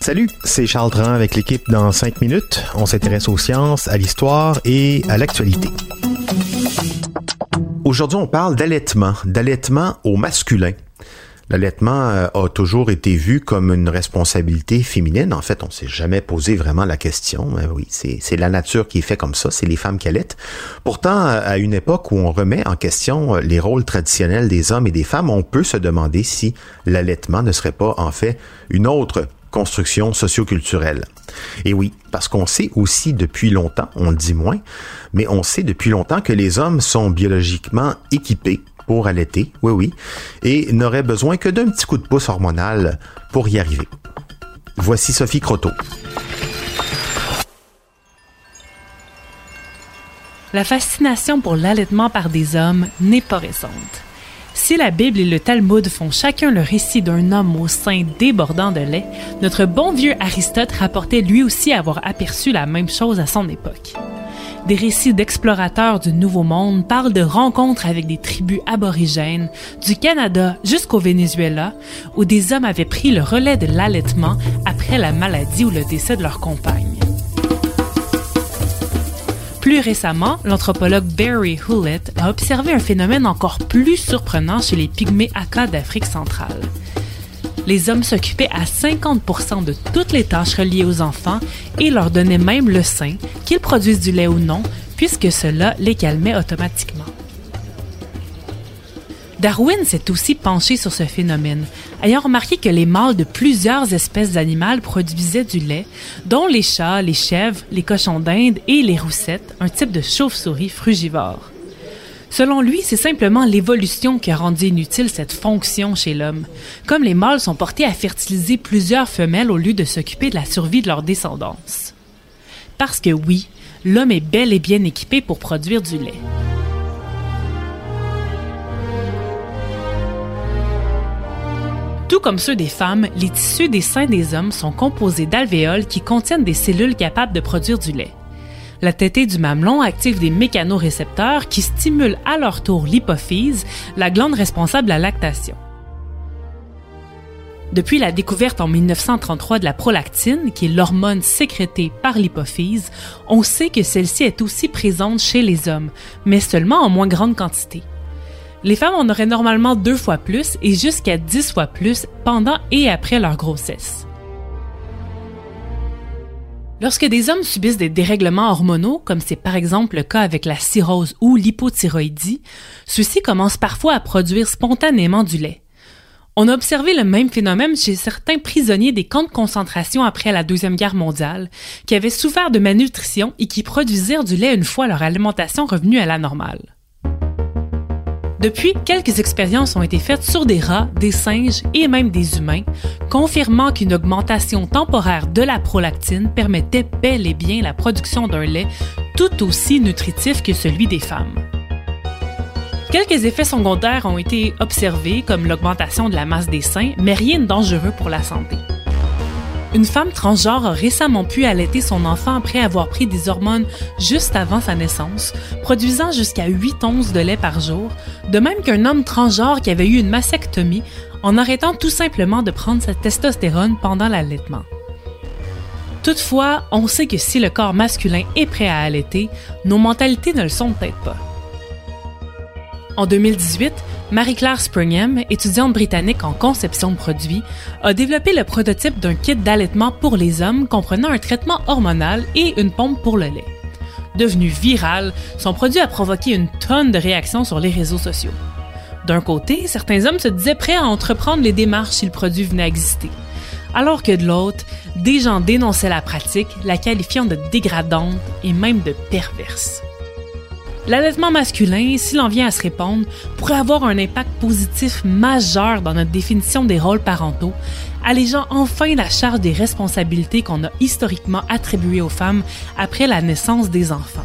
Salut, c'est Charles Dran avec l'équipe dans 5 minutes. On s'intéresse aux sciences, à l'histoire et à l'actualité. Aujourd'hui, on parle d'allaitement, d'allaitement au masculin. L'allaitement euh, a toujours été vu comme une responsabilité féminine. En fait, on s'est jamais posé vraiment la question. Mais oui, c'est la nature qui est fait comme ça. C'est les femmes qui allaitent. Pourtant, euh, à une époque où on remet en question euh, les rôles traditionnels des hommes et des femmes, on peut se demander si l'allaitement ne serait pas en fait une autre construction socioculturelle. Et oui, parce qu'on sait aussi depuis longtemps, on le dit moins, mais on sait depuis longtemps que les hommes sont biologiquement équipés pour allaiter, oui oui, et n'auraient besoin que d'un petit coup de pouce hormonal pour y arriver. Voici Sophie Croteau. La fascination pour l'allaitement par des hommes n'est pas récente. Si la Bible et le Talmud font chacun le récit d'un homme au sein débordant de lait, notre bon vieux Aristote rapportait lui aussi avoir aperçu la même chose à son époque. Des récits d'explorateurs du Nouveau Monde parlent de rencontres avec des tribus aborigènes, du Canada jusqu'au Venezuela, où des hommes avaient pris le relais de l'allaitement après la maladie ou le décès de leur compagne. Plus récemment, l'anthropologue Barry Hewlett a observé un phénomène encore plus surprenant chez les pygmées Aka d'Afrique centrale. Les hommes s'occupaient à 50 de toutes les tâches reliées aux enfants et leur donnaient même le sein, qu'ils produisent du lait ou non, puisque cela les calmait automatiquement. Darwin s'est aussi penché sur ce phénomène, ayant remarqué que les mâles de plusieurs espèces d'animaux produisaient du lait, dont les chats, les chèvres, les cochons d'Inde et les roussettes, un type de chauve-souris frugivore. Selon lui, c'est simplement l'évolution qui a rendu inutile cette fonction chez l'homme, comme les mâles sont portés à fertiliser plusieurs femelles au lieu de s'occuper de la survie de leur descendance. Parce que oui, l'homme est bel et bien équipé pour produire du lait. Tout comme ceux des femmes, les tissus des seins des hommes sont composés d'alvéoles qui contiennent des cellules capables de produire du lait. La tétée du mamelon active des mécanorécepteurs qui stimulent à leur tour l'hypophyse, la glande responsable de la lactation. Depuis la découverte en 1933 de la prolactine, qui est l'hormone sécrétée par l'hypophyse, on sait que celle-ci est aussi présente chez les hommes, mais seulement en moins grande quantité. Les femmes en auraient normalement deux fois plus et jusqu'à dix fois plus pendant et après leur grossesse. Lorsque des hommes subissent des dérèglements hormonaux, comme c'est par exemple le cas avec la cirrhose ou l'hypothyroïdie, ceux-ci commencent parfois à produire spontanément du lait. On a observé le même phénomène chez certains prisonniers des camps de concentration après la Deuxième Guerre mondiale, qui avaient souffert de malnutrition et qui produisirent du lait une fois leur alimentation revenue à la normale. Depuis, quelques expériences ont été faites sur des rats, des singes et même des humains, confirmant qu'une augmentation temporaire de la prolactine permettait bel et bien la production d'un lait tout aussi nutritif que celui des femmes. Quelques effets secondaires ont été observés, comme l'augmentation de la masse des seins, mais rien de dangereux pour la santé. Une femme transgenre a récemment pu allaiter son enfant après avoir pris des hormones juste avant sa naissance, produisant jusqu'à 8 onces de lait par jour, de même qu'un homme transgenre qui avait eu une mastectomie en arrêtant tout simplement de prendre sa testostérone pendant l'allaitement. Toutefois, on sait que si le corps masculin est prêt à allaiter, nos mentalités ne le sont peut-être pas. En 2018, Marie-Claire Springham, étudiante britannique en conception de produits, a développé le prototype d'un kit d'allaitement pour les hommes comprenant un traitement hormonal et une pompe pour le lait. Devenu viral, son produit a provoqué une tonne de réactions sur les réseaux sociaux. D'un côté, certains hommes se disaient prêts à entreprendre les démarches si le produit venait à exister, alors que de l'autre, des gens dénonçaient la pratique, la qualifiant de dégradante et même de perverse. L'allaitement masculin, s'il en vient à se répondre, pourrait avoir un impact positif majeur dans notre définition des rôles parentaux, allégeant enfin la charge des responsabilités qu'on a historiquement attribuées aux femmes après la naissance des enfants.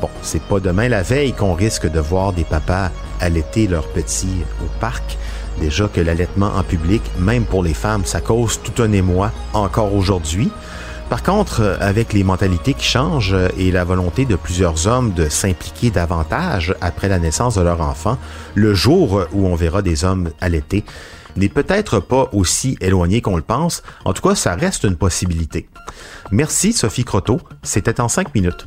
Bon, c'est pas demain la veille qu'on risque de voir des papas allaiter leurs petits au parc. Déjà que l'allaitement en public, même pour les femmes, ça cause tout un émoi encore aujourd'hui. Par contre, avec les mentalités qui changent et la volonté de plusieurs hommes de s'impliquer davantage après la naissance de leur enfant, le jour où on verra des hommes allaités n'est peut-être pas aussi éloigné qu'on le pense. En tout cas, ça reste une possibilité. Merci Sophie Croteau. C'était en cinq minutes.